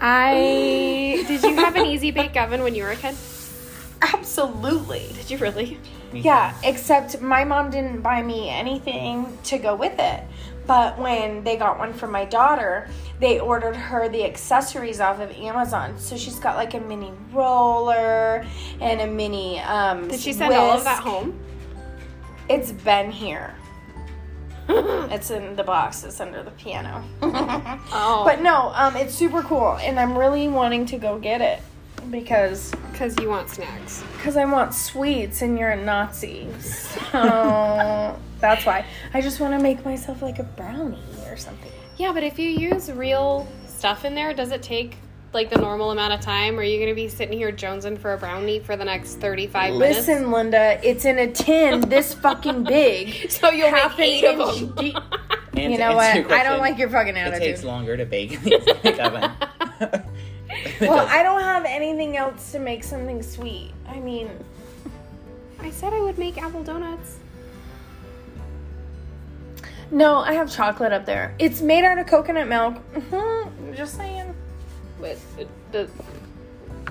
I did you have an easy bake oven when you were a kid? Absolutely. Did you really? Me Yeah, except my mom didn't buy me anything to go with it. But when they got one for my daughter, they ordered her the accessories off of Amazon. So she's got like a mini roller and a mini um Did she send all of that home? It's been here. it's in the box. It's under the piano. Oh, But no, um, it's super cool, and I'm really wanting to go get it because because you want snacks. because I want sweets, and you're a Nazi. So that's why I just want to make myself like a brownie or something. Yeah, but if you use real stuff in there, does it take like the normal amount of time? Or are you going to be sitting here jonesing for a brownie for the next 35 minutes? Listen, Linda, it's in a tin this fucking big. So you'll half make an eight of them. deep. And You know what? answer your I don't like your fucking attitude. It takes longer to bake in the oven. Well, I don't have anything else to make something sweet. I mean, I said I would make apple donuts. no, I have chocolate up there. It's made out of coconut milk. hmm Just saying. What, uh, the,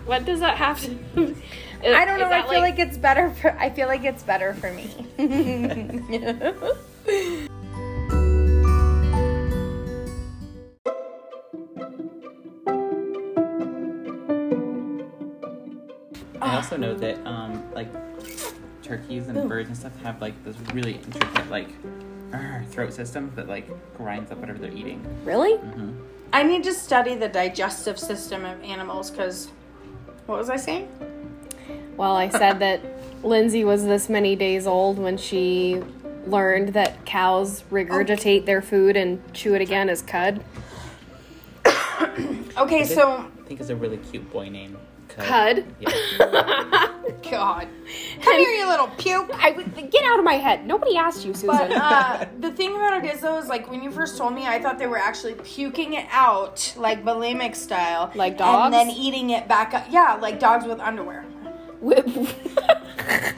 what does that have to? I don't Is know. I that feel like, it's better for. I feel like it's better for me. I also know that um, like turkeys and birds and stuff have like this really intricate like throat system that like grinds up whatever they're eating. really. I need to study the digestive system of animals because. What was I saying? Well, I said that Lindsay was this many days old when she learned that cows regurgitate their food and chew it again as cud. Okay, so I think it's a really cute boy name. Cud. Cud. Yeah. God, come here, you little puke. I would get out of my head. Nobody asked you, Susan. But uh, the thing about it is, though, is like when you first told me, I thought they were actually puking it out, like bulimic style, Like dogs? and then eating it back up. Yeah, like dogs with underwear.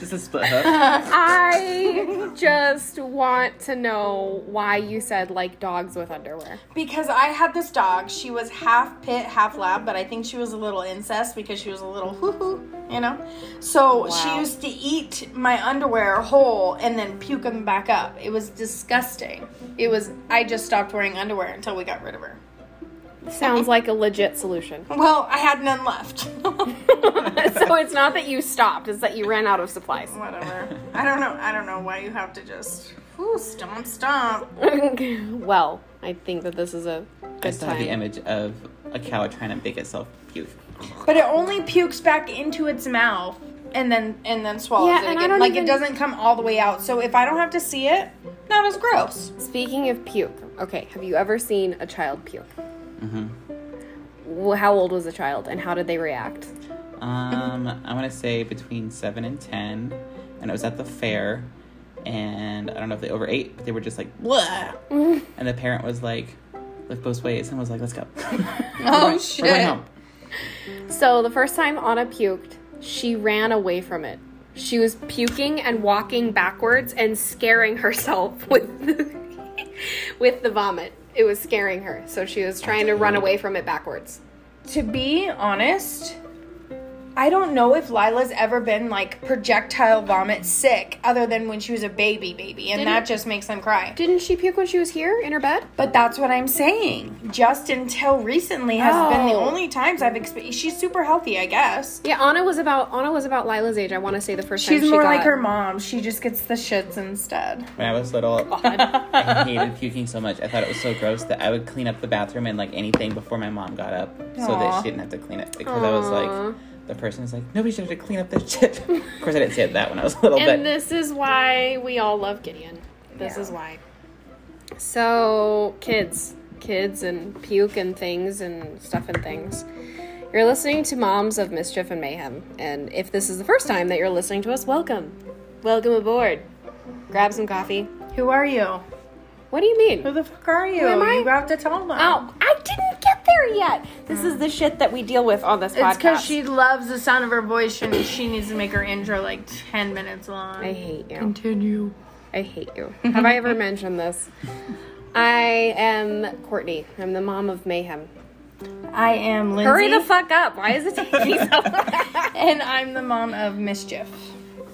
Just a split hook. I just want to know why you said like dogs with underwear. Because I had this dog, she was half pit, half lab, but I think she was a little incest because she was a little hoo hoo, you know. So she used to eat my underwear whole and then puke them back up. It was disgusting. It was. I just stopped wearing underwear until we got rid of her. Sounds like a legit solution. Well, I had none left. so it's not that you stopped; it's that you ran out of supplies. Whatever. I don't know. I don't know why you have to just whew, stomp stomp. well, I think that this is a I good still have the image of a cow trying to make itself puke. But it only pukes back into its mouth and then and then swallows Yeah, it and I again. don't like even- it doesn't come all the way out. So if I don't have to see it, not as gross. Speaking of puke, okay, have you ever seen a child puke? Hmm How old was the child, and how did they react? Um, I want to say between seven and ten, and it was at the fair, and I don't know if they overate, but they were just like blah, and the parent was like, look both ways, and was like, let's go. Oh going home. So the first time Anna puked, she ran away from it. She was puking and walking backwards and scaring herself with the, with the vomit. It was scaring her, so she was trying to run away from it backwards. To be honest, I don't know if Lila's ever been like projectile vomit sick other than when she was a baby baby and Didn't- that just makes them cry. Didn't she puke when she was here in her bed? But that's what I'm saying. Just until recently has been the Oh. only times I've experienced. She's super healthy, I guess. Yeah, Anna was about Anna was about Lila's age. I want to say the first She's time she She's more got, like her mom. She just gets the shits instead. When I was little, I hated puking so much. I thought it was so gross that I would clean up the bathroom and like anything before my mom got up, so that she didn't have to clean it. Because I was like, the person is like, nobody should have to clean up their shit. of course, I didn't say it that when I was a little, bit. And but this is why we all love Gideon. This Yeah. is why. So, kids, kids, and puke and things and stuff and things. You're listening to Moms of Mischief and Mayhem. And if this is the first time that you're listening to us, welcome. Welcome aboard. Grab some coffee. Who are you? What do you mean? Who the fuck are you? am I? You have to tell them. Oh, I didn't get there yet. This is the shit that we deal with on this It's podcast. because she loves the sound of her voice and she needs to make her intro like 10 minutes long. I hate you. Continue. I hate you. Have I ever mentioned this? I am Courtney. I'm the mom of Mayhem. I am Lindsay. Hurry the fuck up. Why is it taking so long? and I'm the mom of Mischief.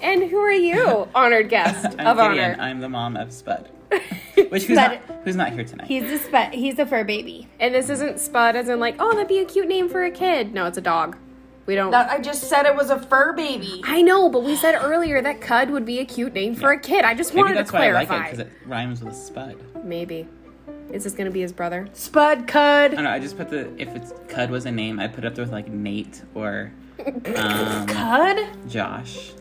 And who are you, honored guest I'm of Gideon. honor? I'm the mom of Spud. Which who's Spud. not who's not here tonight. He's the spe- he's a fur baby. And this isn't Spud as in like, oh, that'd be a cute name for a kid. No, it's a dog. We don't. That, I just said it was a fur baby. I know, but we said earlier that Cud would be a cute name for a kid. I just Maybe wanted that's to why I like clarify. it because it rhymes with Spud. Maybe. Is this gonna be his brother? Spud Cud. I don't know. I just put the if it's Cud was a name, I put it up there with like Nate or um, Cud? Josh.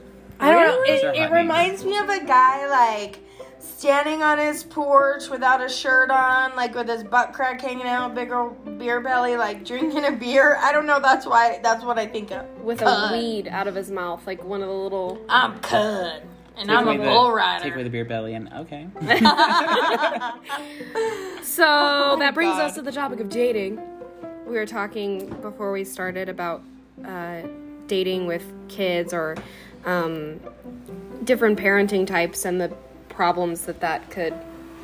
I don't Really? know. Those are It, hot it reminds me of a guy like standing on his porch without a shirt on, like with his butt crack hanging out, big old beer belly, like drinking a beer. I don't know. That's why. That's what I think of. With a weed out of his mouth, like one of the little. I'm Cud, and Take I'm a bull the- bull Take away the beer belly and okay. So that brings Oh God. us to the topic of dating. We were talking before we started about uh, dating with kids or um, different parenting types and the problems that that could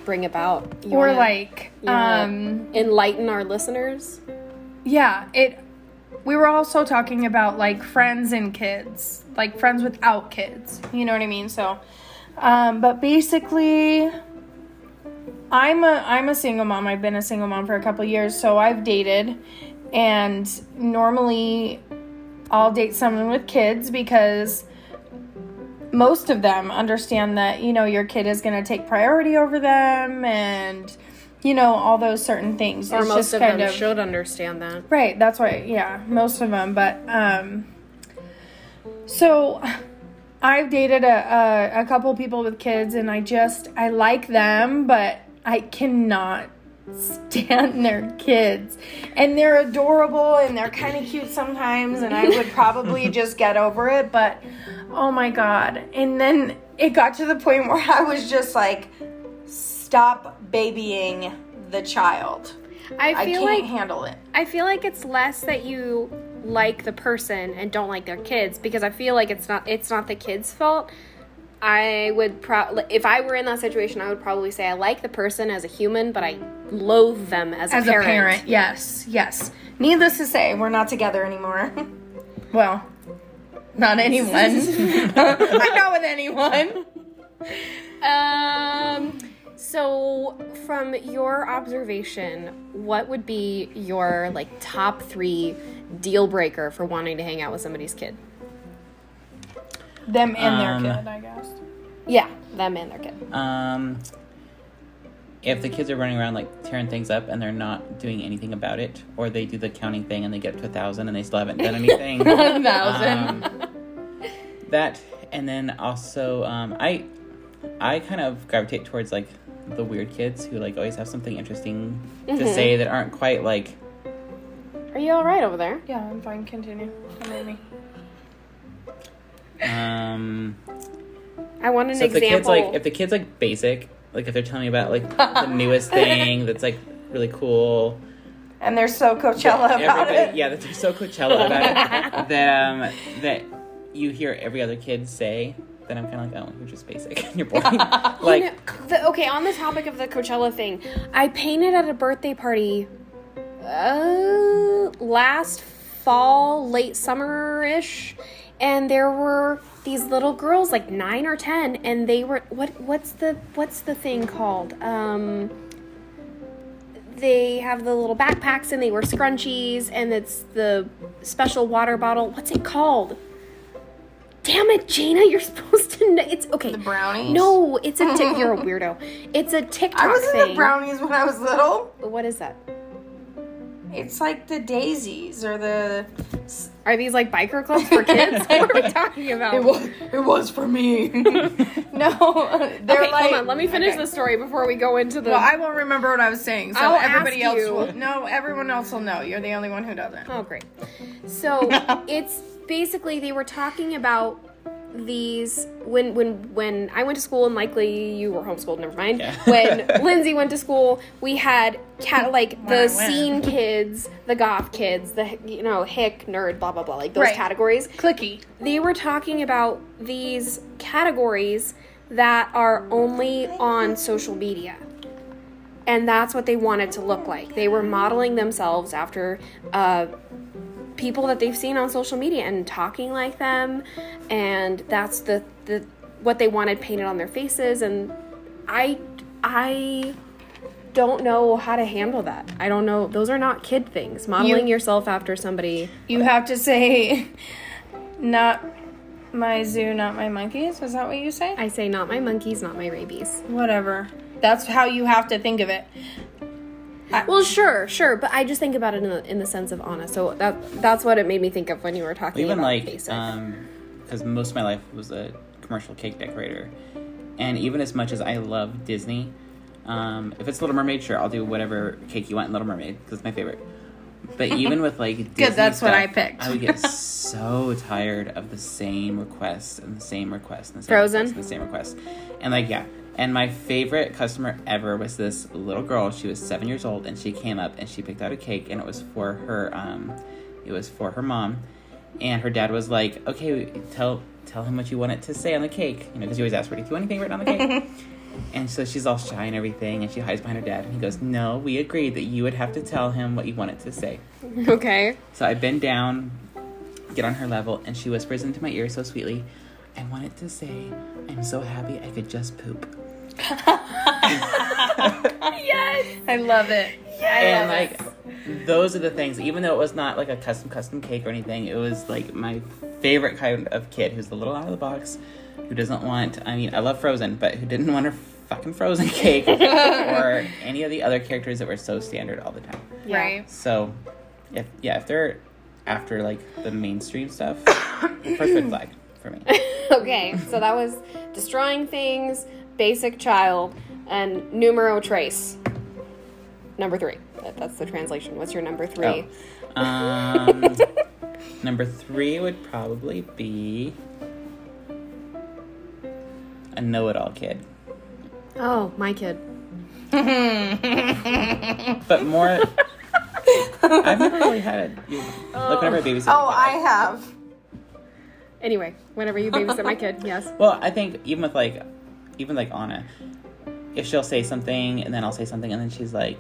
bring about. You Or wanna- like, um, enlighten our listeners. yeah, it. We were also talking about like friends and kids, like friends without kids. You know what I mean? So, um, but basically, I'm a I'm a single mom. I've been a single mom for a couple years, so I've dated, and normally, I'll date someone with kids because most of them understand that you know your kid is going to take priority over them and you know all those certain things Or It's most of them of should understand that. Right, that's why, yeah, most of them. But um, so I've dated a, a a couple people with kids, and I just I like them, but I cannot stand their kids, and they're adorable and they're kind of cute sometimes, and I would probably just get over it, but oh my god! And then it got to the point where I was just like, stop babying the child. I I feel can't like handle it. I feel like it's less that you like the person and don't like their kids because I feel like it's not it's not the kids' fault. I would probably, if I were in that situation, I would probably say I like the person as a human, but I loathe them as a parent. as a parent yes yes needless to say we're not together anymore well not anyone i'm not with anyone Um. So, from your observation, what would be your like top three deal breaker for wanting to hang out with somebody's kid? Them and Um, their kid i guess Yeah, them and their kid. Um, if the kids are running around like tearing things up and they're not doing anything about it, or they do the counting thing and they get to a thousand and they still haven't done anything. a thousand um, that and then also um, I I kind of gravitate towards like the weird kids who like always have something interesting to say that aren't quite like Are you all right over there? yeah i'm fine continue Come at me. Um I want an so if the kids like if the kids like basic like if they're telling me about like the newest thing that's like really cool. And they're so coachella about it. yeah that they're so Coachella about it that um that you hear every other kid say then I'm kind of like oh you're just basic and you're boring. Like You know, the, okay, on the topic of the Coachella thing, I painted at a birthday party uh, last fall, late summer ish, and there were these little girls, like nine or ten, and they were what? What's the what's the thing called? Um, they have the little backpacks and they wear scrunchies, and it's the special water bottle. What's it called? Damn it, Gina! You're supposed to know. It's okay. the brownies No, it's a tick. You're a weirdo. It's a TikTok i was in thing. the brownies when i was little What is that? It's like the daisies or the Are these like biker clubs for kids? what are we talking about? it was, it was for me no they're okay, like hold on. Let me finish okay. the story before we go into the. Well, I won't remember what I was saying, so I'll everybody else you. will. No, everyone else will know. You're the only one who doesn't. Oh, great. So it's basically they were talking about these when when when I went to school and likely you were homeschooled. Never mind. Yeah. when Lindsay went to school, we had cat like When the scene kids, the goth kids, the you know hick nerd, blah blah blah, like those Right. categories. Clicky. they were talking about these categories that are only on social media. and that's what they wanted to look like. They were modeling themselves after uh, people that they've seen on social media and talking like them, and that's the the what they wanted painted on their faces. And I I don't know how to handle that. I don't know. Those are not kid things. Modeling You- yourself after somebody. You have to say, not my zoo, not my monkeys. Is that what you say? I say not my monkeys, not my rabies. Whatever. That's how you have to think of it. Well, sure, sure, but I just think about it in the in the sense of Anna. So that that's what it made me think of when you were talking even about like basic. um because most of my life was a commercial cake decorator and even as much as i love disney um if it's little mermaid sure i'll do whatever cake you want in little mermaid because it's my favorite but even with like Disney that's what I picked. I would get so tired of the same requests and the same requests and the same Frozen? requests and the same requests. And like yeah. And my favorite customer ever was this little girl. She was seven years old and she came up and she picked out a cake and it was for her um it was for her mom. And her dad was like, Okay, tell tell him what you want it to say on the cake. You know, because you always ask her, Do you want anything written on the cake? And so she's all shy and everything, and she hides behind her dad. And he goes, No, we agreed that you would have to tell him what you wanted to say. okay. So I bend down, get on her level, and she whispers into my ear so sweetly, I wanted to say, I'm so happy I could just poop. Yes. I love it. and like, those are the things, even though it was not like a custom, custom cake or anything, it was like my favorite kind of kid who's a little out of the box, who doesn't want, I mean, I love Frozen, but who didn't want her fucking Frozen cake or any of the other characters that were so standard all the time. Yeah. Right. So, if yeah, if they're after like the mainstream stuff, first red flag for me. okay, so that was destroying things, basic child, and numero tres. Number three. That, that's the translation. What's your number three? Oh. Um, number three would probably be a know-it-all kid, Oh, my kid. but more. I've never really had it. You, like whenever I babysit. Oh, I have. Anyway, whenever you babysit my kid, yes. Well, I think even with like, even like Anna, if she'll say something and then I'll say something and then she's like,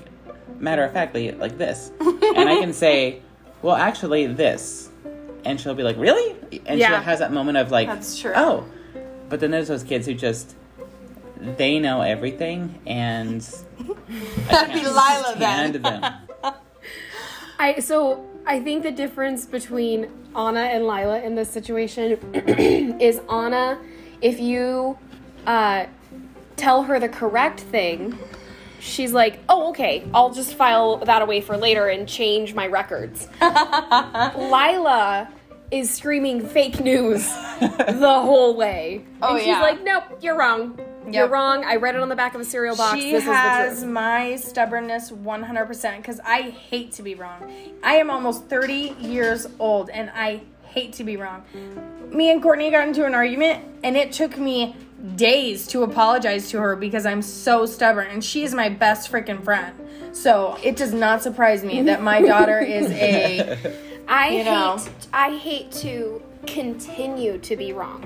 matter of factly, like this, and I can say, well, actually, this, and she'll be like, really, and Yeah. she has that moment of like, That's true. Oh, but then there's those kids who just they know everything and That'd be can't Lila then. them. I so I think the difference between Anna and Lila in this situation is Anna, if you uh, tell her the correct thing, she's like, "Oh, okay, I'll just file that away for later and change my records." Lila is screaming fake news the whole way, Oh, and she's yeah. like, "Nope, you're wrong." You're wrong. I read it on the back of a cereal box. She this has is the truth. my stubbornness 100% because I hate to be wrong. I am almost 30 years old and I hate to be wrong. Me and Courtney got into an argument and it took me days to apologize to her because I'm so stubborn and she is my best freaking friend. So it does not surprise me that my daughter is a. I you hate. I hate to continue to be wrong.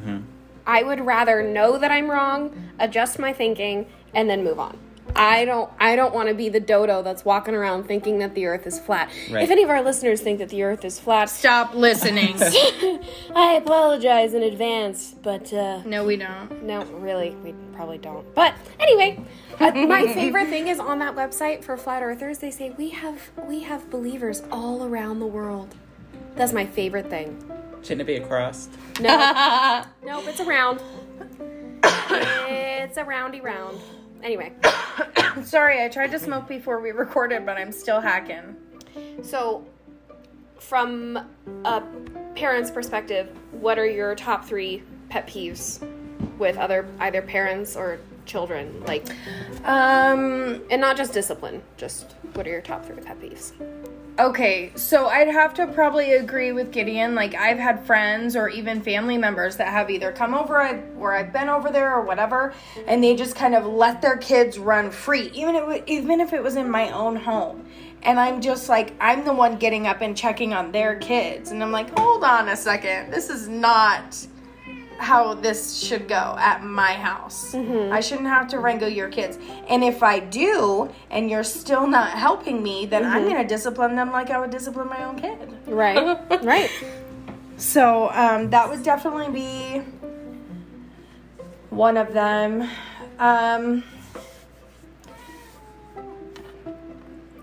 Mm-hmm. I would rather know that I'm wrong, adjust my thinking, and then move on. I don't I don't want to be the dodo that's walking around thinking that the earth is flat. Right. If any of our listeners think that the earth is flat, Stop listening. I apologize in advance, but uh no, we don't. no, really, we probably don't. But anyway, uh, my favorite thing is on that website for flat earthers. They say we have we have believers all around the world. That's my favorite thing. Shouldn't it be a cross? No, nope, it's a round. It's a roundy round. Anyway, Sorry, I tried to smoke before we recorded, but I'm still hacking. so from a parent's perspective, what are your top three pet peeves with other either parents or children? Like, Um, and not just discipline. Just what are your top three pet peeves? Okay, so I'd have to probably agree with Gideon. Like, I've had friends or even family members that have either come over or I've been over there or whatever, and they just kind of let their kids run free, even if, even if it was in my own home. And I'm just like, I'm the one getting up and checking on their kids. And I'm like, hold on a second. This is not how this should go at my house. Mm-hmm. I shouldn't have to wrangle your kids. And if I do, and you're still not helping me, then I'm Mm-hmm. going to discipline them like I would discipline my own kid. Right. right. So um, that would definitely be one of them. Um,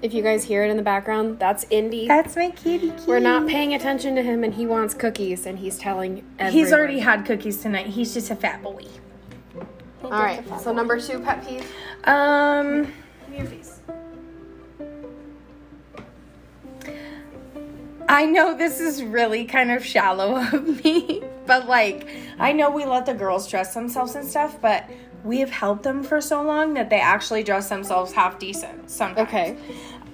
If you guys hear it in the background, that's Indy. that's my kitty. kitty. We're not paying attention to him and he wants cookies and he's telling everyone. He's already had cookies tonight. He's just a fat boy. All right. So number 2 pet peeve. Um, Your face. I know this is really kind of shallow of me, but like, I know we let the girls dress themselves and stuff, but we have helped them for so long that they actually dress themselves half decent sometimes. Okay.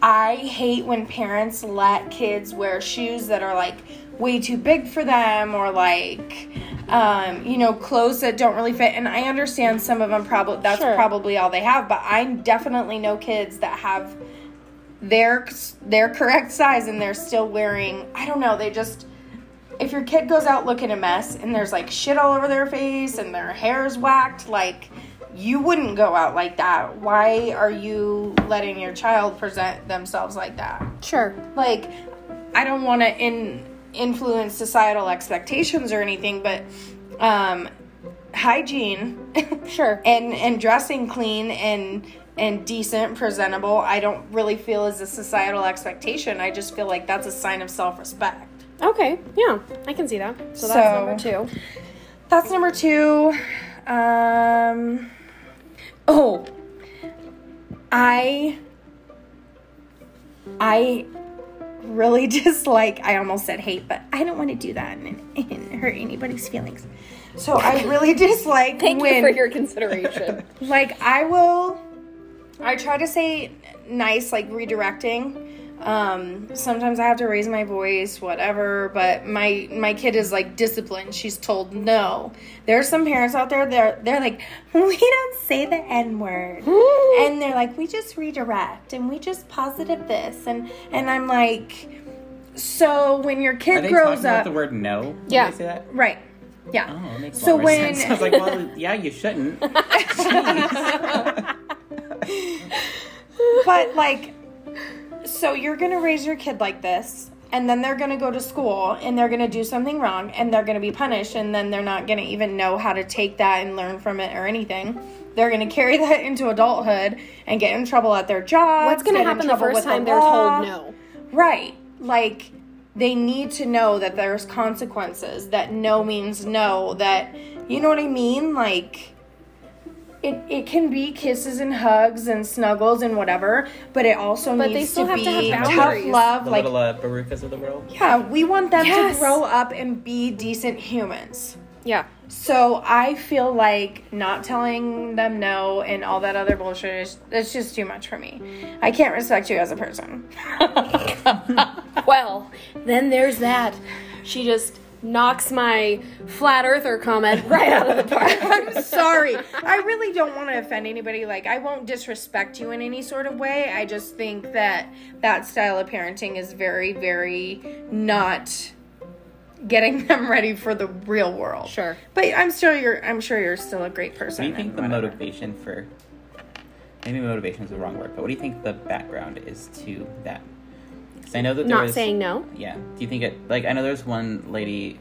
I hate when parents let kids wear shoes that are like way too big for them or like um, you know clothes that don't really fit and I understand some of them probably that's Sure. probably all they have but I definitely know kids that have their their correct size and they're still wearing I don't know they just if your kid goes out looking a mess and there's like shit all over their face and their hair's whacked like you wouldn't go out like that why are you letting your child present themselves like that Sure. like i don't want to in influence societal expectations or anything but um hygiene Sure. and and dressing clean and and decent presentable i don't really feel is a societal expectation i just feel like that's a sign of self-respect Okay. Yeah. I can see that. So that's So- number 2. That's number two. Um. Oh. I. I really dislike. I almost said hate, but I don't want to do that and, and hurt anybody's feelings. So I really dislike Thank when you for your consideration. like I will I try to say nice like redirecting. Um sometimes I have to raise my voice whatever, but my my kid is like disciplined. She's told no. There's some parents out there they're they're like we don't say the n word. and they're like we just redirect and we just positive this and and I'm like so when your kid grows up the word no? when Yeah. They say that? right. Yeah. Oh, it makes So when- sense. I was like, well, yeah, you shouldn't. But like so you're gonna raise your kid like this and then they're gonna go to school and they're gonna do something wrong and they're gonna be punished and then they're not gonna even know how to take that and learn from it or anything. They're gonna carry that into adulthood and get in trouble at their job What's going to happen the first time they're told no? right. Like they need to know that there's consequences that no means no that you know what i mean? Like it, it can be kisses and hugs and snuggles and whatever, but it also But they needs still to have to be have tough love. The Like, little uh, barukas of the world. yeah, we want them Yes. to grow up and be decent humans. Yeah. So I feel like not telling them no and all that other bullshit is it's just too much for me. I can't respect you as a person. Well, then there's that. She just knocks my flat earther comment right out of the park. I'm sorry. I really don't want to offend anybody. Like, I won't disrespect you in any sort of way. I just think that that style of parenting is very, very not getting them ready for the real world. Sure. But I'm still you're I'm sure you're still a great person. What person. do you think the whatever. motivation for maybe motivation is the wrong word, but what do you think the background is to that? Because I know that there Not was- saying no. Yeah. Do you think it like I know there's one lady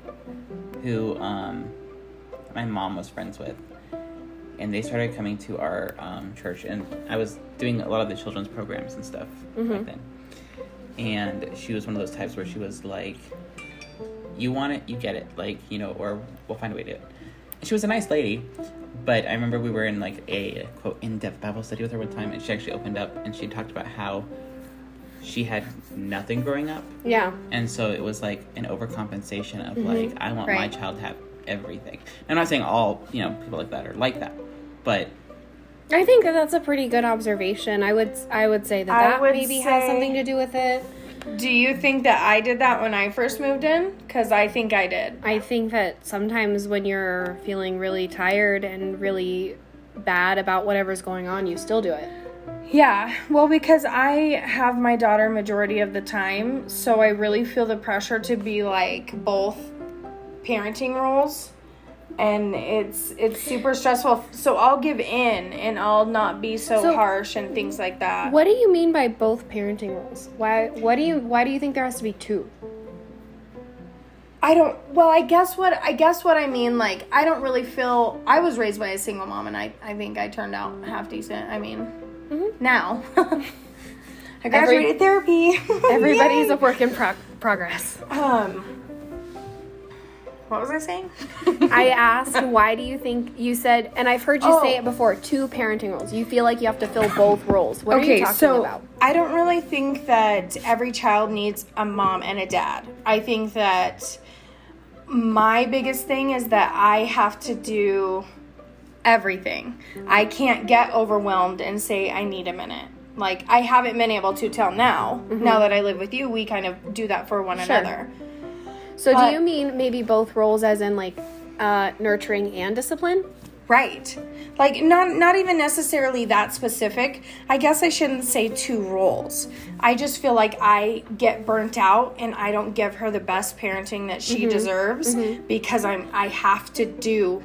who um my mom was friends with and they started coming to our um, church and I was doing a lot of the children's programs and stuff back then. And she was one of those types where she was like you want it, you get it, like, you know, or we'll find a way to do it. And she was a nice lady, but I remember we were in like a quote in depth Bible study with her one time and she actually opened up and she talked about how she had nothing growing up Yeah. and so it was like an overcompensation of mm-hmm. like I want my child to have everything. I'm not saying all you know people like that are like that, but I think that that's a pretty good observation. I would I would say that I that would maybe has something to do with it. Do you think that I did that when I first moved in? Because I think I did. I think that sometimes when you're feeling really tired and really bad about whatever's going on, you still do it. Yeah, well, because I have my daughter majority of the time, so I really feel the pressure to be like both parenting roles. and it's it's super stressful. So I'll give in and I'll not be so, So- harsh and things like that. What do you mean by both parenting roles? Why what do you why do you think there has to be two? I don't. Well, I guess what I guess what I mean. Like, I don't really feel. I was raised by a single mom, and I I think I turned out half decent. I mean, now I graduated therapy. Everybody's a work in prog- progress. um. What was I saying? I asked, why do you think you said, and I've heard you Oh. say it before, two parenting roles. You feel like you have to fill both roles. What are you talking so about? I don't really think that every child needs a mom and a dad. I think that my biggest thing is that I have to do everything. I can't get overwhelmed and say I need a minute. Like I haven't been able to till now. Now that I live with you, we kind of do that for one Mm-hmm. Sure. another. So but- do you mean maybe both roles as in like uh, nurturing and discipline? Right. Like not not even necessarily that specific. I guess I shouldn't say two roles. I just feel like I get burnt out and I don't give her the best parenting that she deserves because I'm I have to do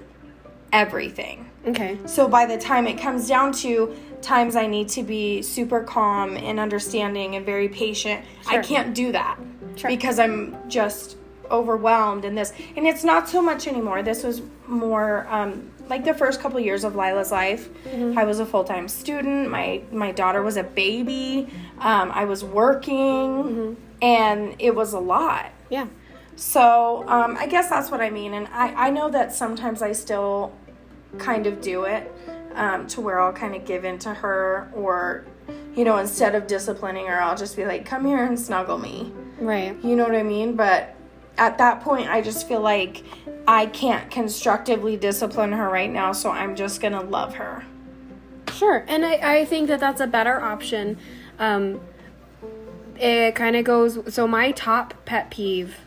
everything. Okay. So by the time it comes down to times I need to be super calm and understanding and very patient, I can't do that Sure. because I'm just overwhelmed in this. And it's not so much anymore. This was more um, like the first couple years of Lila's life. I was a full time student. My my daughter was a baby. Um, I was working, and it was a lot. Yeah. So um, I guess that's what I mean. And I, I know that sometimes I still kind of do it um, to where I'll kind of give in to her or, you know, instead of disciplining her, I'll just be like, come here and snuggle me. Right. You know what I mean? But at that point, I just feel like I can't constructively discipline her right now. So I'm just going to love her. Sure, and I, I think that that's a better option. Um, it kind of goes. So my top pet peeve,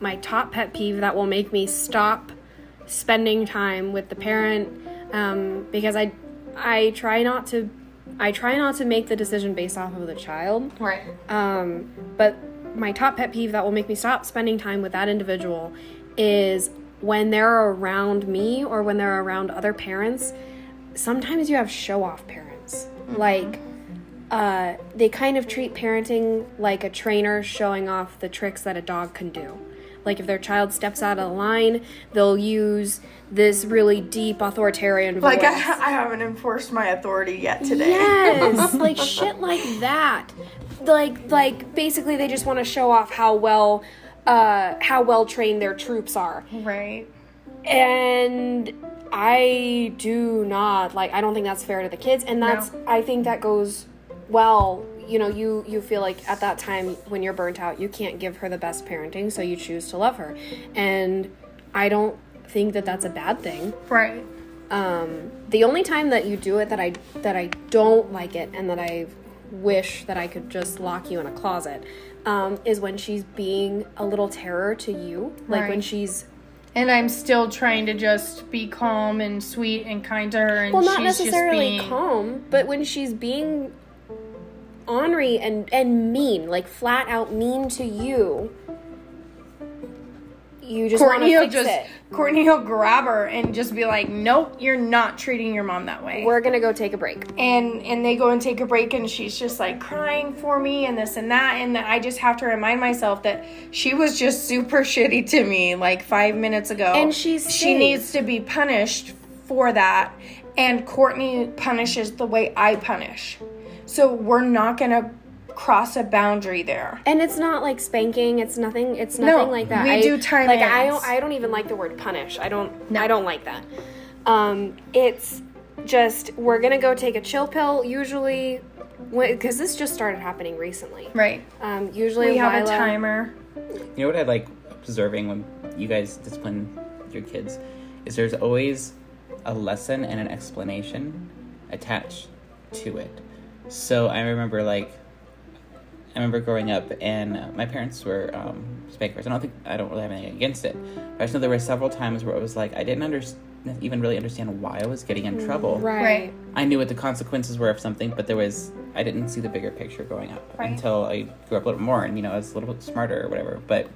my top pet peeve that will make me stop spending time with the parent, um, because I, I try not to, I try not to make the decision based off of the child. Right. Um, but my top pet peeve that will make me stop spending time with that individual is when they're around me or when they're around other parents. Sometimes you have show off parents. Like, uh, they kind of treat parenting like a trainer showing off the tricks that a dog can do. Like, if their child steps out of line, they'll use this really deep authoritarian voice. Like, I, I haven't enforced my authority yet today. Yes, like shit like that. Like like basically they just want to show off how well uh how well trained their troops are. right. And I do not like I don't think that's fair to the kids and that's I think that goes well, you know, you you feel like at that time when you're burnt out, you can't give her the best parenting, so you choose to love her. And I don't think that that's a bad thing Right. um, the only time that you do it that I that I don't like it and that I wish that I could just lock you in a closet um, is when she's being a little terror to you, like when she's And I'm still trying to just be calm and sweet and kind to her. And well, not she's necessarily just being, calm, but when she's being ornery and and mean, like flat out mean to you, you just want Courtney to will fix just it. Courtney will grab her and just be like, "Nope, you're not treating your mom that way." We're gonna go take a break. and and they go and take a break, and she's just like crying for me and this and that, and I just have to remind myself that she was just super shitty to me like five minutes ago, And she's she needs to be punished for that, and Courtney punishes the way I punish, so we're not gonna cross a boundary there. And it's not like spanking. It's nothing. It's No, nothing like that. we I, do time Like I don't. I don't even like the word punish. I don't. No. I don't like that. Um, it's just we're gonna go take a chill pill. Usually, because this just started happening recently. Right. Um, usually We have a timer. You know what I like observing when you guys discipline your kids is there's always a lesson and an explanation attached to it. So I remember like I remember growing up and uh, my parents were um, spankers. I don't think I don't really have anything against it. But I just know there were several times where it was like I didn't under- even really understand why I was getting in trouble. Right. Right. I knew what the consequences were of something, but there was I didn't see the bigger picture growing up Right. until I grew up a little more and you know I was a little bit smarter or whatever. But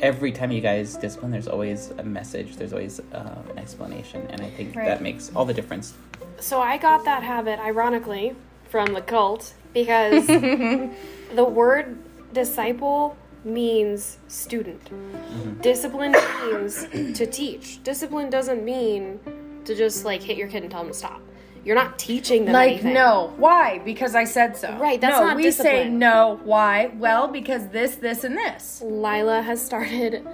every time you guys discipline, there's always a message. There's always uh, an explanation, and I think Right. that makes all the difference. So I got that habit, ironically, from the cult because the word disciple means student. Mm-hmm. Discipline means to teach. Discipline doesn't mean to just like hit your kid and tell them to stop. You're not teaching them Like anything. no, why? Because I said so. Right, that's no, not we say discipline. no. Why? Well, because this, this, and this. Lila has started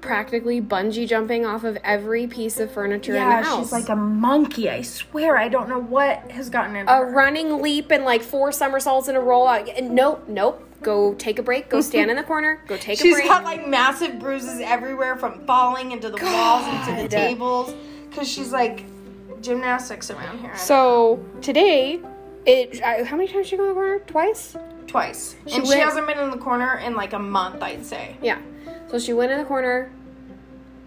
practically bungee jumping off of every piece of furniture in the house. she's like a monkey. I swear, I don't know what has gotten into a her. running leap and like four somersaults in a roll. Uh, Nope, nope. Go take a break. Go stand in the corner. Go take a She's break. got like massive bruises everywhere from falling into the walls, into the tables, because she's like gymnastics around here. So today, it I, how many times did she go in the corner? Twice. twice, She and she hasn't been in the corner in like a month, I'd say. Yeah. So she went in the corner,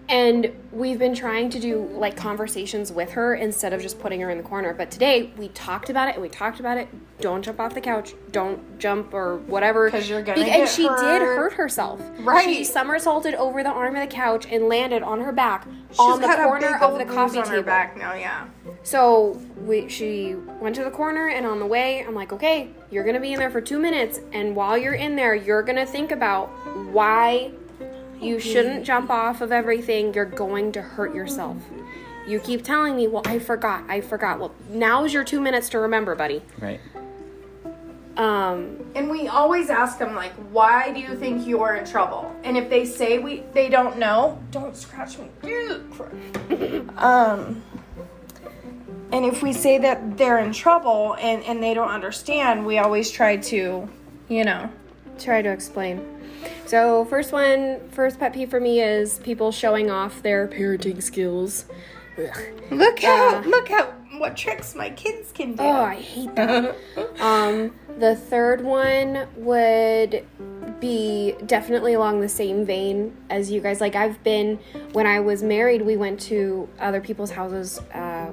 and we've been trying to do like conversations with her instead of just putting her in the corner. But today we talked about it and we talked about it. Don't jump off the couch. Don't jump or whatever. Because you're gonna Be- And she did hurt. hurt herself. Right. She somersaulted over the arm of the couch and landed on her back She's on the corner of the coffee on table. her back now. Yeah. So we she went to the corner and on the way I'm like, okay, you're gonna be in there for two minutes, and while you're in there, you're gonna think about why you shouldn't jump off of everything. You're going to hurt yourself. You keep telling me, well, I forgot, I forgot. Well, now's your two minutes to remember, buddy. Right. Um, And we always ask them like, "Why do you think you are in trouble?" And if they say we they don't know, don't scratch me. Um. And if we say that they're in trouble and and they don't understand, we always try to, you know. Try to explain. So first one, first pet peeve for me is people showing off their parenting skills. Ugh. Look how Uh, look how what tricks my kids can do. Oh, I hate that. um, the third one would be definitely along the same vein as you guys. Like I've been when I was married, we went to other people's houses uh,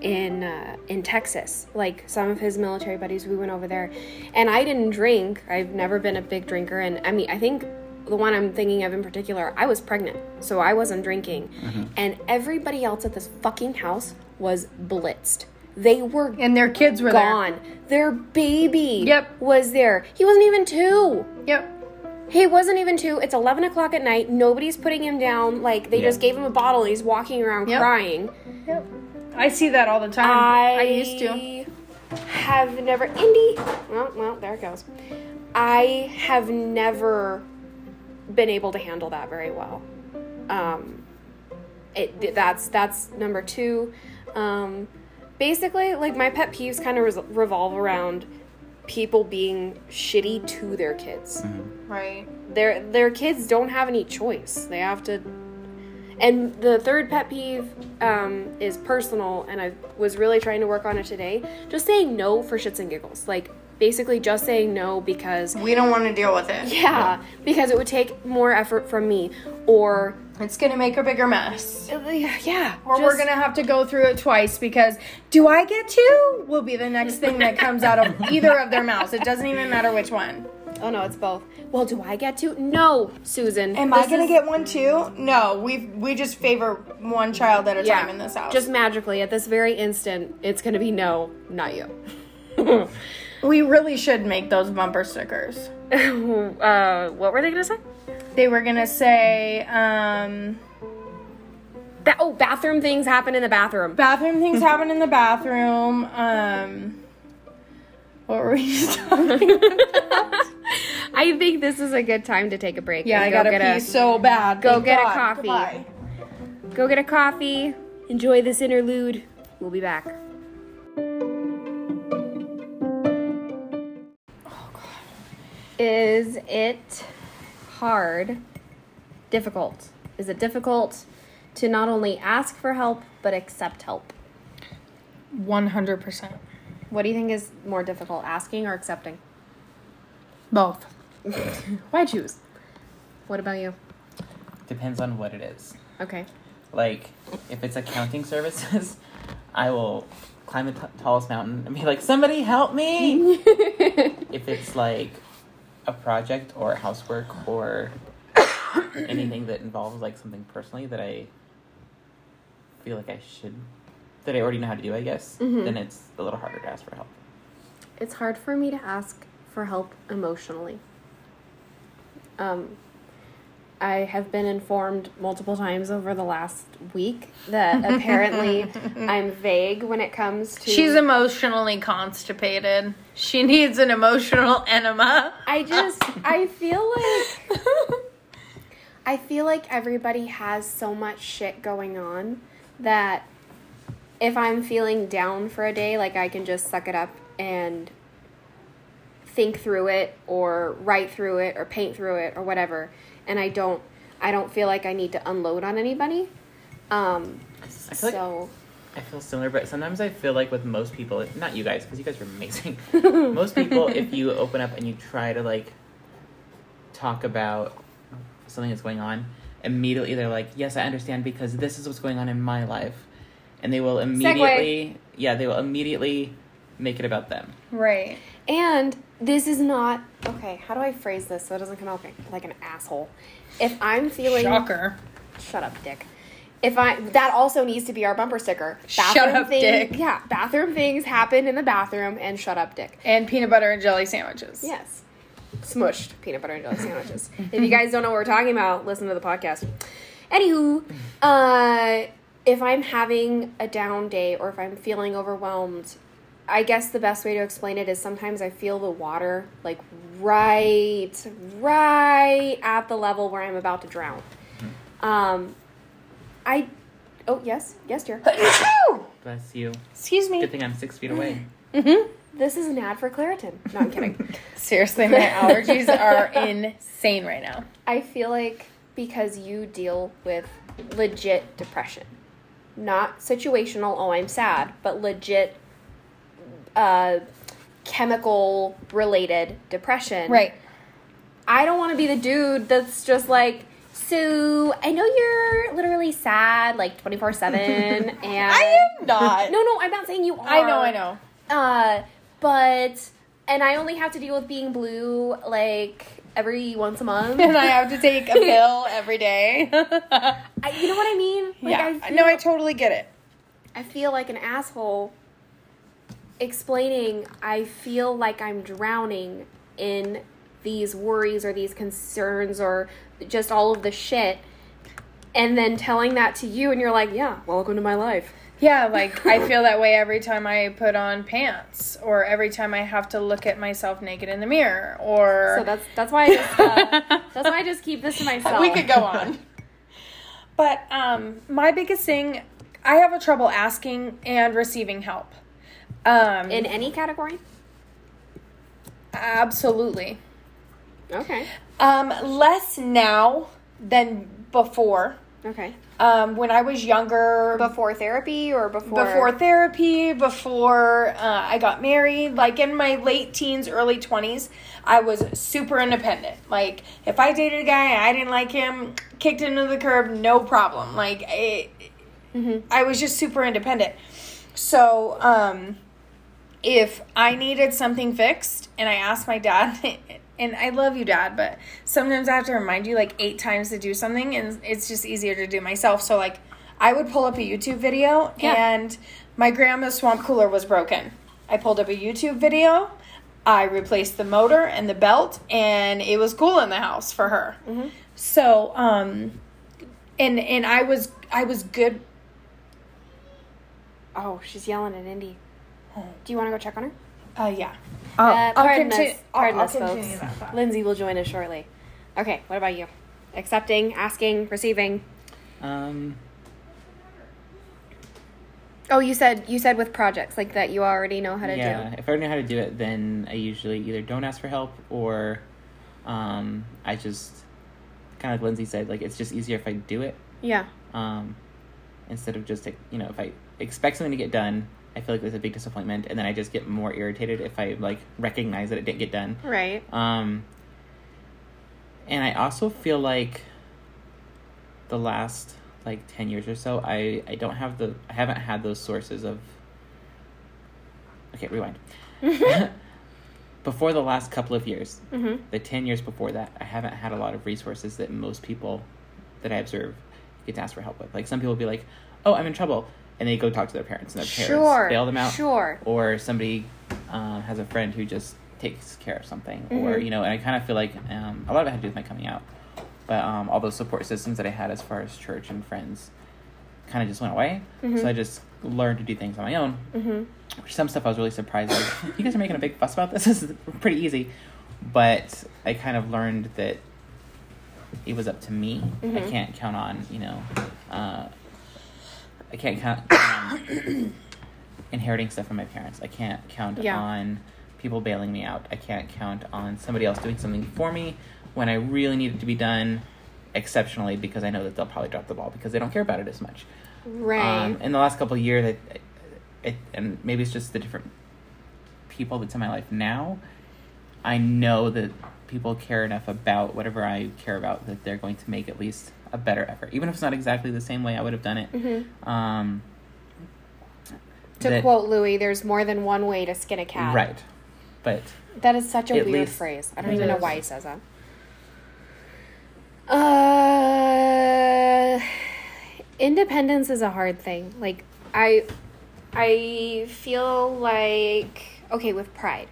in uh, in Texas. Like some of his military buddies, we went over there, and I didn't drink. I've never been a big drinker, and I mean, I think the one I'm thinking of in particular, I was pregnant, so I wasn't drinking, and everybody else at this fucking house was blitzed. They were and their kids were gone. Their baby Yep. was there. He wasn't even two. Yep. He wasn't even two. It's 11 o'clock at night. Nobody's putting him down. Like, they Yeah. just gave him a bottle and he's walking around Yep. crying. Yep. I see that all the time. I, I used to. have never. Indy. Well, well, there it goes. I have never been able to handle that very well. Um, it that's that's number two. Um, basically, like my pet peeves kind of res- revolve around people being shitty to their kids. Right. Their their kids don't have any choice. They have to. And the third pet peeve um, is personal, and I was really trying to work on it today. Just saying no for shits and giggles, like basically just saying no because We don't want to deal with it. yeah, because it would take more effort from me, or It's gonna make a bigger mess. yeah, Or we're gonna have to go through it twice because do I get two? Will be the next thing that comes out of either of their mouths. It doesn't even matter which one. Oh no, it's both. Well, do I get to? No, Susan. Am I gonna is- get one too? No, we we just favor one child at a time in this house. Just magically, at this very instant, it's gonna be no, not you. we really should make those bumper stickers. uh, what were they gonna say? They were gonna say, um, Ba- oh, bathroom things happen in the bathroom. bathroom things happen in the bathroom. Um, what were we just talking about? I think this is a good time to take a break. Yeah, I go gotta get pee so bad. go Thank get a coffee. Goodbye. Go get a coffee. Enjoy this interlude. We'll be back. Oh, is it hard, difficult? Is it difficult to not only ask for help but accept help? One hundred percent. What do you think is more difficult, asking or accepting? Both. Why choose? What about you? Depends on what it is. Okay. Like, if it's accounting services, I will climb the t- tallest mountain and be like, somebody help me! if it's like a project or housework or anything that involves like something personally that I feel like I should that I already know how to do, I guess, Mhm. then it's a little harder to ask for help. It's hard for me to ask for help emotionally. Um, I have been informed multiple times over the last week that apparently I'm vague when it comes to. She's emotionally constipated. She needs an emotional enema. I just I feel like I feel like everybody has so much shit going on that if I'm feeling down for a day, like I can just suck it up and think through it or write through it or paint through it or whatever. And I don't I don't feel like I need to unload on anybody. Um I feel like I feel similar, but sometimes I feel like with most people, not you guys, because you guys are amazing. most people, if you open up and you try to like talk about something that's going on, immediately they're like, "Yes, I understand because this is what's going on in my life," and they will immediately, yeah, they will immediately make it about them. Right. And this is not okay. How do I phrase this so it doesn't come out like, like an asshole? If I'm feeling Shocker. shut up, dick. If I that also needs to be our bumper sticker. Shut up, thing- dick. Yeah, bathroom things happen in the bathroom, and shut up, dick. And peanut butter and jelly sandwiches. Yes, smushed peanut butter and jelly sandwiches. if you guys don't know what we're talking about, listen to the podcast. Anywho, uh, if I'm having a down day or if I'm feeling overwhelmed, I guess the best way to explain it is sometimes I feel the water like right, right at the level where I'm about to drown. Um, I, oh yes, yes, dear. Bless you. Excuse me. Good thing I'm six feet away. Mm-hmm. This is an ad for Claritin. No, I'm kidding. Seriously, my allergies are insane right now. I feel like because you deal with legit depression, not situational, oh, I'm sad, but legit uh, chemical related depression. Right. I don't want to be the dude that's just like, so I know you're literally sad like 24 7 and. I am not. No, no, I'm not saying you are. I know, I know. Uh, but and I only have to deal with being blue like every once a month. And I have to take a pill every day. I, you know what I mean? Like, yeah. I feel, no, I totally get it. I feel like an asshole explaining I feel like I'm drowning in these worries or these concerns or just all of the shit and then telling that to you and you're like, "Yeah, welcome to my life." Yeah, like I feel that way every time I put on pants, or every time I have to look at myself naked in the mirror, or So that's that's why I just uh, that's why I just keep this to myself. we could go on. But um, my biggest thing, I have a trouble asking and receiving help. Um, in any category? absolutely. Okay. Um, less now than before. Okay. Um, when I was younger, Before therapy or before before therapy, before uh, I got married, like in my late teens, early 20s, I was super independent. Like, if I dated a guy and I didn't like him, kicked him to the curb, no problem. Like, it, Mhm. I was just super independent. So, um, if I needed something fixed and I asked my dad, and I love you, dad, but sometimes I have to remind you like eight times to do something, and it's just easier to do myself. So, like, I would pull up a YouTube video, Yeah. and my grandma's swamp cooler was broken. I pulled up a YouTube video. I replaced the motor and the belt, and it was cool in the house for her. Mhm. So, um, and and I was I was good. Oh, she's yelling at Indy. Do you want to go check on her? Uh, yeah. Uh, I'll pardon conti- us, I'll- pardon I'll us, folks. Lindsay will join us shortly. Okay, what about you? Accepting, asking, receiving. Um, Oh, you said you said with projects like that you already know how to yeah, do. Yeah, if I don't know how to do it, then I usually either don't ask for help or um, I just kind of like Lindsay said, like it's just easier if I do it Yeah. um, instead of just you know if I expect something to get done. I feel like there's a big disappointment, and then I just get more irritated if I like recognize that it didn't get done. Right. Um, and I also feel like the last like 10 years or so, I, I don't have the, I haven't had those sources of, okay, rewind. before the last couple of years, Mm-hmm. the 10 years before that, I haven't had a lot of resources that most people that I observe get to ask for help with. Like some people be like, "Oh, I'm in trouble," and they go talk to their parents, and their Sure. parents bail them out. Sure. Or somebody um, has a friend who just takes care of something, or Mhm. you know. And I kind of feel like um, a lot of it had to do with my coming out, but um, all those support systems that I had as far as church and friends kind of just went away. Mhm. So I just learned to do things on my own. Mm-hmm. Which some stuff I was really surprised. Like, you guys are making a big fuss about this. This is pretty easy, but I kind of learned that it was up to me. I Mhm. can't count on you know. Uh, I can't count, on inheriting stuff from my parents. I can't count Yeah. on people bailing me out. I can't count on somebody else doing something for me when I really need it to be done exceptionally because I know that they'll probably drop the ball because they don't care about it as much. Right. Um, in the last couple of years, I, I, and maybe it's just the different people that's in my life now. I know that people care enough about whatever I care about that they're going to make at least a better effort, even if it's not exactly the same way I would have done it. mm-hmm. Um, To that- quote Louis, there's more than one way to skin a cat. right, but That is such a weird least- phrase. I don't even know why he says that. Uh, independence is a hard thing. Like I, I feel like okay with pride.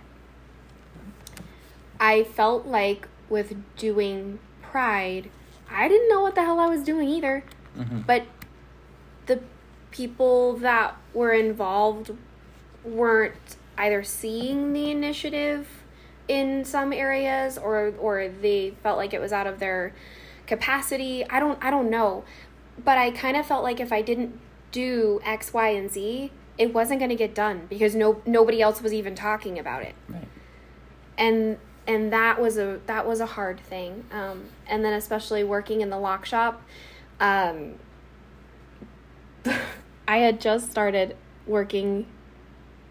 I felt like with doing pride, I didn't know what the hell I was doing either. mhm. But the people that were involved weren't either seeing the initiative in some areas or or they felt like it was out of their capacity. I don't I don't know. But I kind of felt like if I didn't do X, Y, and Z, it wasn't going to get done because no nobody else was even talking about it right. and and that was a that was a hard thing um, and then especially working in the lock shop um, i had just started working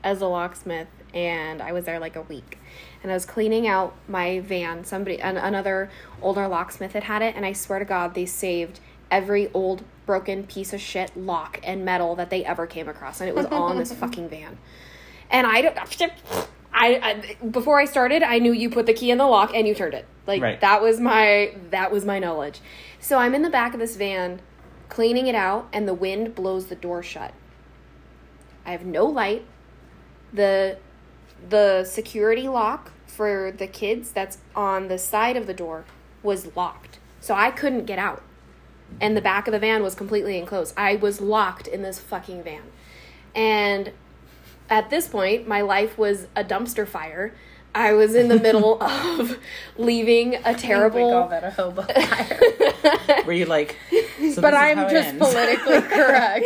as a locksmith and i was there like a week and i was cleaning out my van somebody an, another older locksmith had had it and i swear to god they saved every old broken piece of shit lock and metal that they ever came across and it was all in this fucking van and I don't. I, I before I started, I knew you put the key in the lock and you turned it. Like Right. that was my that was my knowledge. So I'm in the back of this van, cleaning it out, and the wind blows the door shut. I have no light. the The security lock for the kids that's on the side of the door was locked, so I couldn't get out. And the back of the van was completely enclosed. I was locked in this fucking van, and at this point, my life was a dumpster fire. I was in the middle of leaving a terrible. We call that a hobo fire. Were you like? So but I'm just ends. politically correct.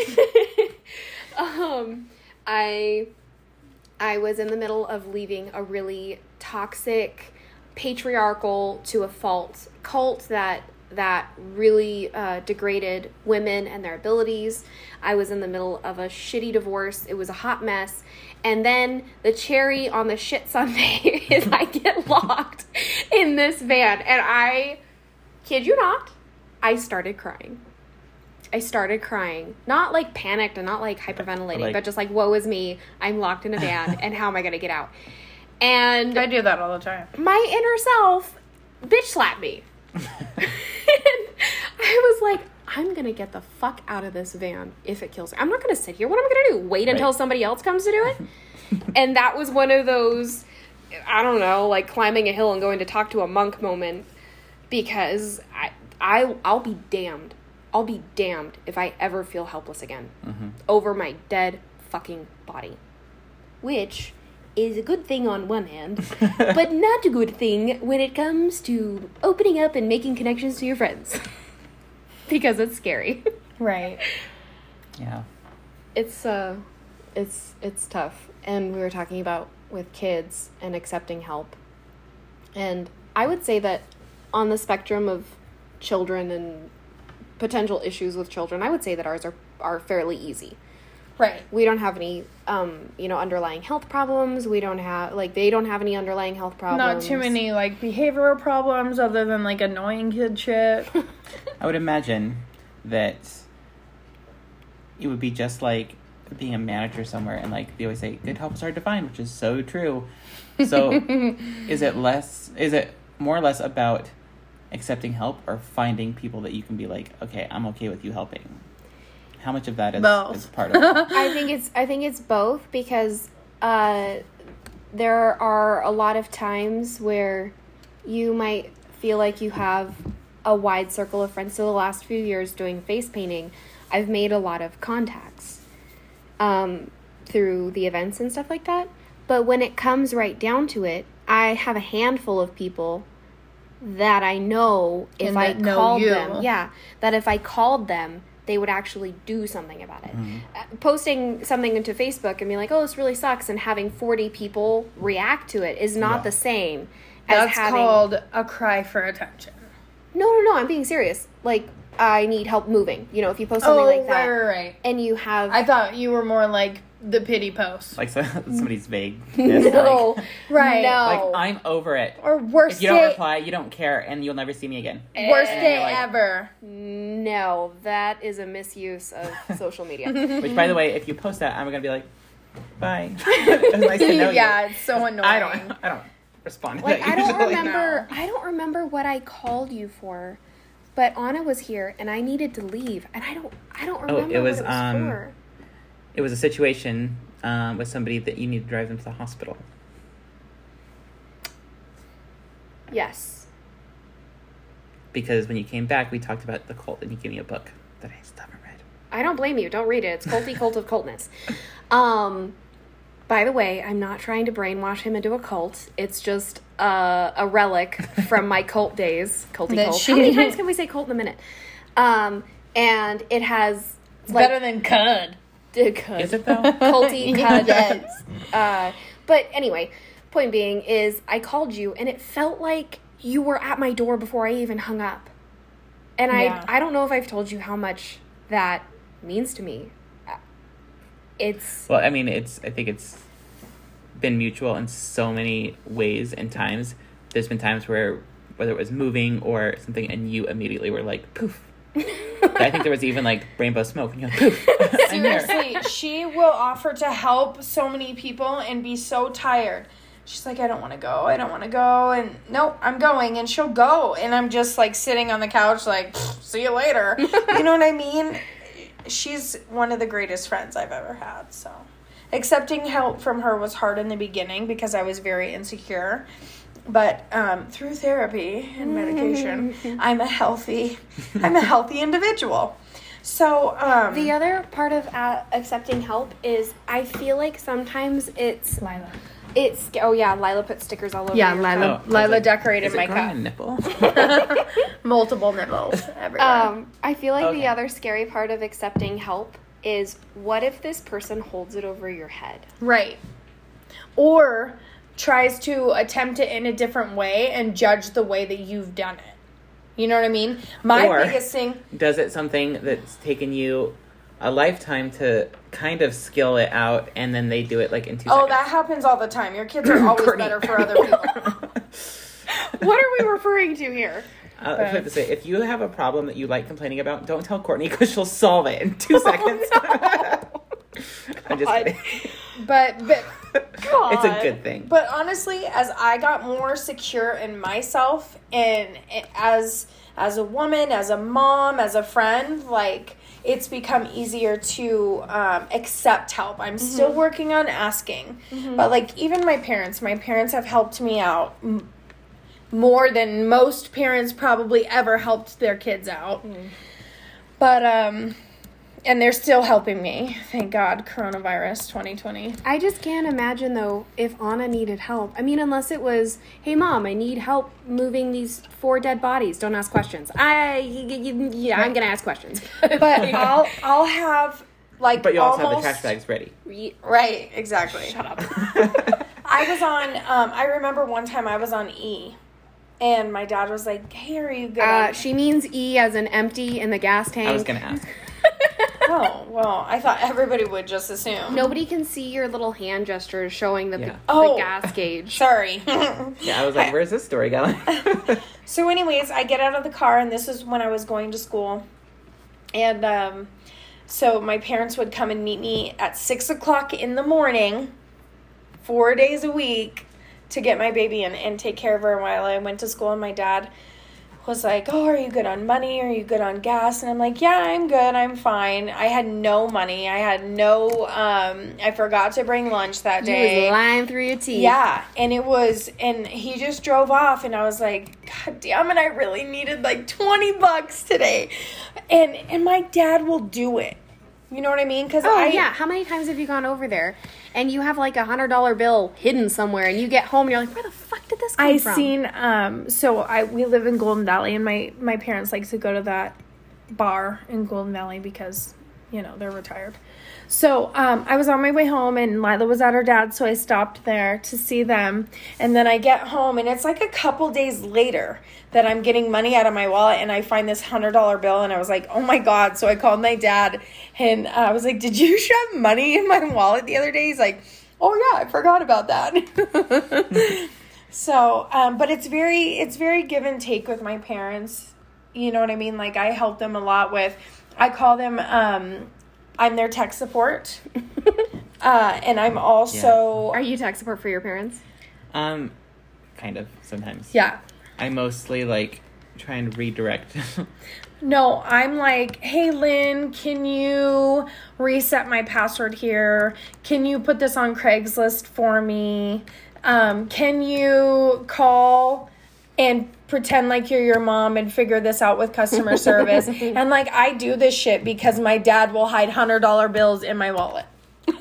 um, I I was in the middle of leaving a really toxic, patriarchal to a fault cult that that really uh, degraded women and their abilities. I was in the middle of a shitty divorce. It was a hot mess. And then the cherry on the shit Sunday is I get locked in this van. And I kid you not, I started crying. I started crying. Not like panicked and not like hyperventilating, Like- but just like, woe is me. I'm locked in a van and how am I going to get out? And I do that all the time. my inner self bitch slapped me. And I was like, I'm gonna get the fuck out of this van if it kills me. I'm not gonna sit here. What am I gonna do? Wait until Right. somebody else comes to do it? and that was one of those, I don't know, like climbing a hill and going to talk to a monk moment because I, I, I'll be damned. I'll be damned if I ever feel helpless again Mhm. over my dead fucking body. Which is a good thing on one hand, but not a good thing when it comes to opening up and making connections to your friends. because it's scary. Right. Yeah. It's uh it's it's tough. And we were talking about with kids and accepting help. And I would say that on the spectrum of children and potential issues with children, I would say that ours are are fairly easy. Right. we don't have any um you know underlying health problems we don't have like they don't have any underlying health problems Not too many like behavioral problems other than like annoying kid shit. I would imagine that it would be just like being a manager somewhere and like they always say good help is hard to find, which is so true. So is it less is it more or less about accepting help or finding people that you can be like, okay, I'm okay with you helping? How much of that is, Both. is part of it? I think it's I think it's both because uh, there are a lot of times where you might feel like you have a wide circle of friends. So the last few years doing face painting, I've made a lot of contacts um, through the events and stuff like that. But when it comes right down to it, I have a handful of people that I know if And I that know called you. them, yeah, that if I called them, they would actually do something about it. Uh, posting something into Facebook and being like, "Oh, this really sucks," and having forty people react to it is not Yeah. the same as That's having. called a cry for attention. No, no, no. I'm being serious. Like, I need help moving. You know, if you post something Oh, like that, right, right, right. and you have I thought you were more like the pity post. Like so, somebody's vague. no, Right. no. Like I'm over it. or worst If you don't day, reply, you don't care, and you'll never see me again. worst Eh, day like- ever. no, that is a misuse of social media. Which, by the way, if you post that, I'm gonna be like, bye. it nice to know yeah, you. it's so annoying. I don't. I don't respond. To Like that I don't usually. remember. I don't remember what I called you for, but Anna was here and I needed to leave, and I don't. I don't Oh, remember it was, what it was um, for. It was a situation um, with somebody that you need to drive them to the hospital. Yes. Because when you came back, we talked about the cult, and you gave me a book that I still haven't read. I don't blame you. Don't read it. It's culty cult of cultness. Um, by the way, I'm not trying to brainwash him into a cult. It's just uh, a relic from my cult days. Culty That cult. she- How many times can we say cult in a minute? Um, and it has like Better than cud. d- cud. Is it though? culty cud. Yes. Uh, but anyway, point being is I called you and it felt like you were at my door before I even hung up. And Yeah. I I don't know if I've told you how much that means to me. It's Well, I mean, it's. I think it's been mutual in so many ways and times. There's been times where whether it was moving or something, and you immediately were like, "Poof." I think there was even like rainbow smoke, and you're like, "Poof." Seriously, she will offer to help so many people and be so tired. She's like, I don't want to go. I don't want to go. And nope, I'm going. And she'll go. And I'm just like sitting on the couch, like, see you later. you know what I mean? She's one of the greatest friends I've ever had. So accepting help from her was hard in the beginning because I was very insecure. But um, through therapy and medication, I'm a healthy, I'm a healthy individual. So um, the other part of uh, accepting help is I feel like sometimes it's Lila. It's oh yeah Lila put stickers all over Yeah, your Lila. Oh, Lila like, decorated Is it my growing cup. a nipple? Multiple nipples everywhere. Um, I feel like Okay. the other scary part of accepting help is what if this person holds it over your head? right. Or tries to attempt it in a different way and judge the way that you've done it. You know what I mean? My Or- biggest thing. Does it something that's taken you a lifetime to kind of skill it out, and then they do it like in two Oh, seconds? Oh that happens all the time. Your kids are always Courtney. better for other people. What are we referring to here? Uh, I have to say, if you have a problem that you like complaining about, don't tell Courtney because she'll solve it in two seconds. I'm just kidding. But but It's a good thing. But honestly, as I got more secure in myself and as as a woman, as a mom, as a friend, like it's become easier to um, accept help. I'm still working on asking, but like even my parents, my parents have helped me out m- more than most parents probably ever helped their kids out. But um, and they're still helping me. Thank God, coronavirus 2020. I just can't imagine though if Anna needed help. I mean, unless it was, "Hey, mom, I need help moving these four dead bodies." Don't ask questions. I, y- y- yeah, I'm gonna ask questions. but I'll I'll have like But you also almost, have the trash bags ready. Ye- right exactly. Shut up. I was on. Um, I remember one time I was on E, and my dad was like, "Hey, are you good?" Uh, she means E as an empty in the gas tank. I was gonna ask. Oh well, I thought everybody would just assume. Nobody can see your little hand gestures showing the, Yeah. the Oh. gas gauge. Sorry. Yeah, I was like, "Where's this story going?" So, anyways, I get out of the car, and this is when I was going to school, and um, So my parents would come and meet me at six o'clock in the morning, four days a week, to get my baby in and take care of her while I went to school. And my dad was like, Oh, are you good on money? Are you good on gas? And I'm like, Yeah, I'm good. I'm fine. I had no money. I had no, um, I forgot to bring lunch that day. You day. was lying through your teeth. Yeah, and it was, and he just drove off, and I was like, God damn it, I really needed like twenty bucks today, and and my dad will do it. You know what I mean? Because Oh I yeah. How many times have you gone over there and you have like a hundred dollar bill hidden somewhere and you get home and you're like, where the fuck this come I from? seen um so I we live in Golden Valley and my my parents like to go to that bar in Golden Valley because you know they're retired. So um, I was on my way home and Lila was at her dad's, so I stopped there to see them. And then I get home and it's like a couple days later that I'm getting money out of my wallet and I find this hundred dollar bill and I was like, oh my god! So I called my dad and I was like, did you shove money in my wallet the other day? He's like, oh yeah, I forgot about that. So, um, but it's very it's very give and take with my parents. You know what I mean? Like I help them a lot with. I call them. Um, I'm their tech support, uh, and I'm also Are you tech support for your parents? Um, kind of sometimes. yeah. I mostly like try and redirect. No, I'm like, hey Lynn, can you reset my password here? Can you put this on Craigslist for me? Um, can you call and pretend like you're your mom and figure this out with customer service? and like, I do this shit because my dad will hide hundred dollar bills in my wallet.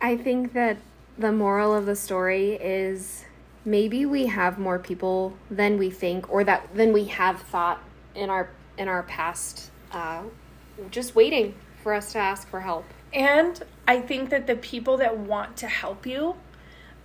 I think that the moral of the story is maybe we have more people than we think or that than we have thought in our in our past uh, just waiting for us to ask for help. And I think that the people that want to help you,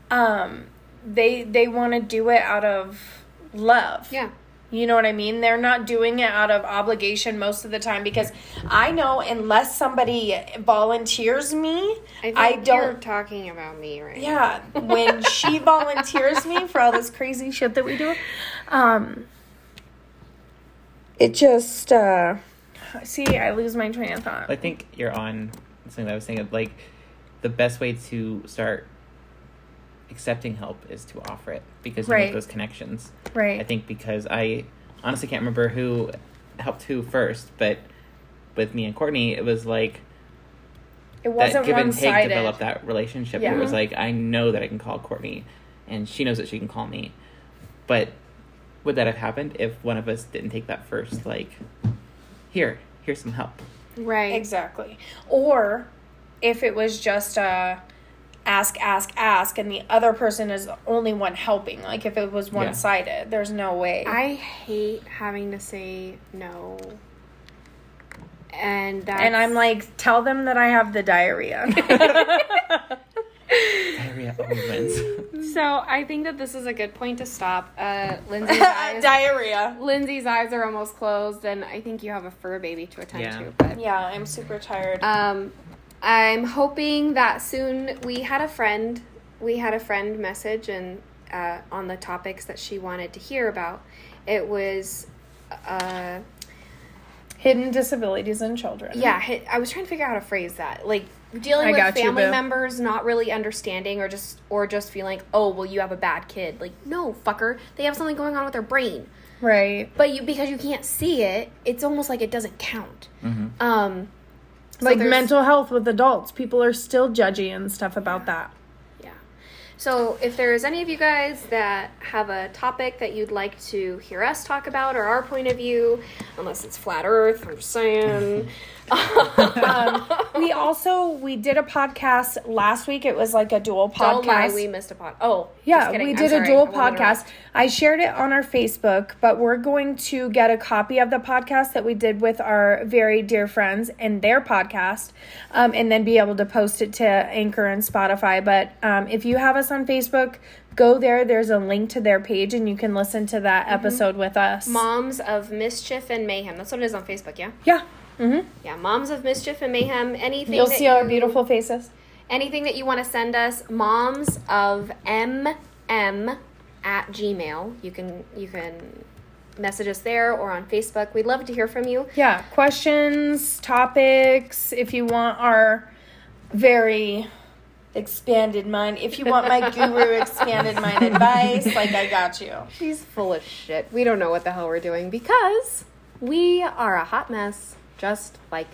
um, they they want to do it out of love. Yeah. You know what I mean? They're not doing it out of obligation most of the time because I know unless somebody volunteers me, I, I, think you're don't. talking about me right now. Yeah, when she volunteers me for all this crazy shit that we do, um, it just uh, see I lose my train of thought. I think you're on something that I was thinking. Like, the best way to start accepting help is to offer it because you Right. make those connections. right? I think because I honestly can't remember who helped who first, but with me and Courtney, it was like it that wasn't give one and take sided. developed that relationship. Yeah. It was like I know that I can call Courtney, and she knows that she can call me. But would that have happened if one of us didn't take that first? Like, here, here's some help. Right. Exactly. Or if it was just a ask, ask, ask, and the other person is the only one helping. Like if it was one sided, there's no way. I hate having to say no. And that's, and I'm like, tell them that I have the diarrhea. Diarrhea always so I think that this is a good point to stop. Uh, Lindsay's eyes, diarrhea. Lindsay's eyes are almost closed, and I think you have a fur baby to attend Yeah. to. But Yeah, I'm super tired. Um, I'm hoping that soon. We had a friend. We had a friend message and uh, on the topics that she wanted to hear about. It was, uh, Hidden disabilities in children. yeah. hi- I was trying to figure out how to phrase that. Like dealing I with got you, family members not really understanding or just or just feeling, oh, well, you have a bad kid. Like no, fucker. They have something going on with their brain. Right. But you because you can't see it, it's almost like it doesn't count. Mhm. Um, so like mental health with adults. People are still judgy and stuff about that. So if there's any of you guys that have a topic that you'd like to hear us talk about or our point of view, unless it's flat Earth, just saying. Um, we also we did a podcast last week. It was like a dual podcast. Don't lie, we missed a pod. Oh, Yeah, we I'm did sorry. a dual I podcast. I shared it on our Facebook, but we're going to get a copy of the podcast that we did with our very dear friends and their podcast, um, and then be able to post it to Anchor and Spotify. But um, if you have us on Facebook, go there. There's a link to their page, and you can listen to that Mm-hmm. episode with us. Moms of Mischief and Mayhem. That's what it is on Facebook, yeah? Yeah. Mm-hmm. Yeah, Moms of Mischief and Mayhem. Anything You'll see our beautiful faces. anything that you want to send us moms of mm at gmail you can you can message us there or on Facebook. We'd love to hear from you. Yeah, questions, topics, if you want our very expanded mind, if you want my guru expanded mind advice, like I got you. She's full of shit. We don't know what the hell we're doing because we are a hot mess just like.